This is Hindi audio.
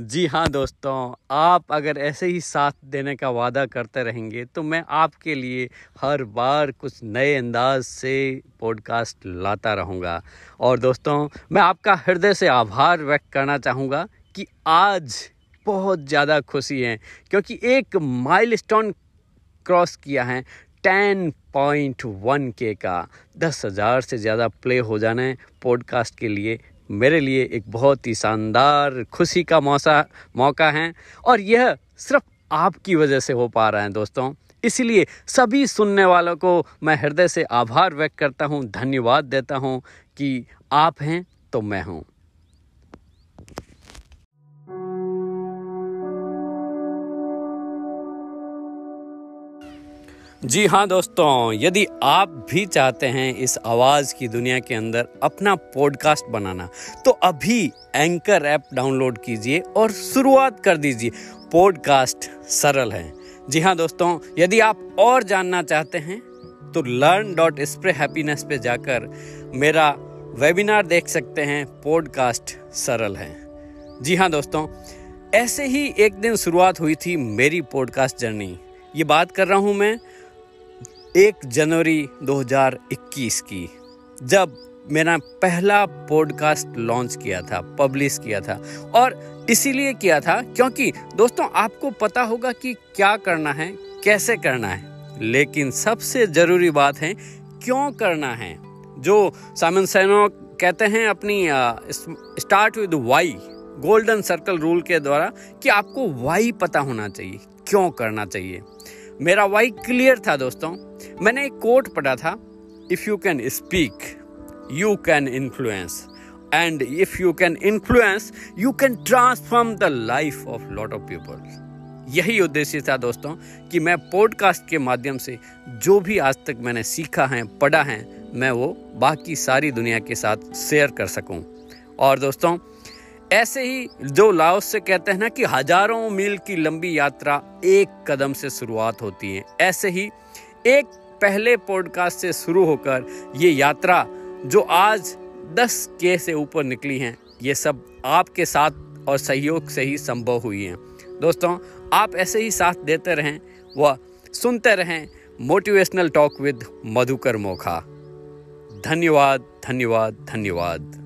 जी हाँ दोस्तों, आप अगर ऐसे ही साथ देने का वादा करते रहेंगे तो मैं आपके लिए हर बार कुछ नए अंदाज से पॉडकास्ट लाता रहूँगा। और दोस्तों, मैं आपका हृदय से आभार व्यक्त करना चाहूँगा कि आज बहुत ज़्यादा खुशी है, क्योंकि एक माइलस्टोन क्रॉस किया है टेन पॉइंट वन के का। दस हज़ार से ज़्यादा प्ले हो जाना है पॉडकास्ट के लिए। मेरे लिए एक बहुत ही शानदार खुशी का मौसा, मौका है। और यह सिर्फ़ आपकी वजह से हो पा रहा है दोस्तों। इसलिए सभी सुनने वालों को मैं हृदय से आभार व्यक्त करता हूँ, धन्यवाद देता हूँ कि आप हैं तो मैं हूँ। जी हाँ दोस्तों, यदि आप भी चाहते हैं इस आवाज़ की दुनिया के अंदर अपना पॉडकास्ट बनाना तो अभी एंकर ऐप डाउनलोड कीजिए और शुरुआत कर दीजिए। पॉडकास्ट सरल है। जी हाँ दोस्तों, यदि आप और जानना चाहते हैं तो लर्न डॉट स्प्रे हैप्पीनेस पे जाकर मेरा वेबिनार देख सकते हैं। पॉडकास्ट सरल है। जी हाँ दोस्तों, ऐसे ही एक दिन शुरुआत हुई थी मेरी पॉडकास्ट जर्नी ये बात कर रहा हूँ मैं एक जनवरी 2021 की, जब मैंने पहला पॉडकास्ट लॉन्च किया था, पब्लिश किया था, और इसीलिए किया था क्योंकि दोस्तों आपको पता होगा कि क्या करना है, कैसे करना है, लेकिन सबसे ज़रूरी बात है, क्यों करना है, जो सामन सैनो कहते हैं अपनी start with why golden circle rule के द्वारा कि आपको वाई पता होना चाहिए, क्यों करना चाहिए। मेरा वाई क्लियर था दोस्तों। मैंने एक कोट पढ़ा था if you can speak you can influence and if you can influence you can transform the life of lot of people यही उद्देश्य था दोस्तों, कि मैं पॉडकास्ट के माध्यम से जो भी आज तक मैंने सीखा है, पढ़ा है, मैं वो बाकी सारी दुनिया के साथ शेयर कर सकूँ। और दोस्तों ऐसे ही जो लाओस से कहते हैं ना कि हज़ारों मील की लंबी यात्रा एक कदम से शुरुआत होती है। ऐसे ही एक पहले पॉडकास्ट से शुरू होकर ये यात्रा जो आज 10 के से ऊपर निकली हैं, ये सब आपके साथ और सहयोग से ही संभव हुई हैं। दोस्तों, आप ऐसे ही साथ देते रहें व सुनते रहें motivational talk with Madhukar Mokha. धन्यवाद धन्यवाद धन्यवाद।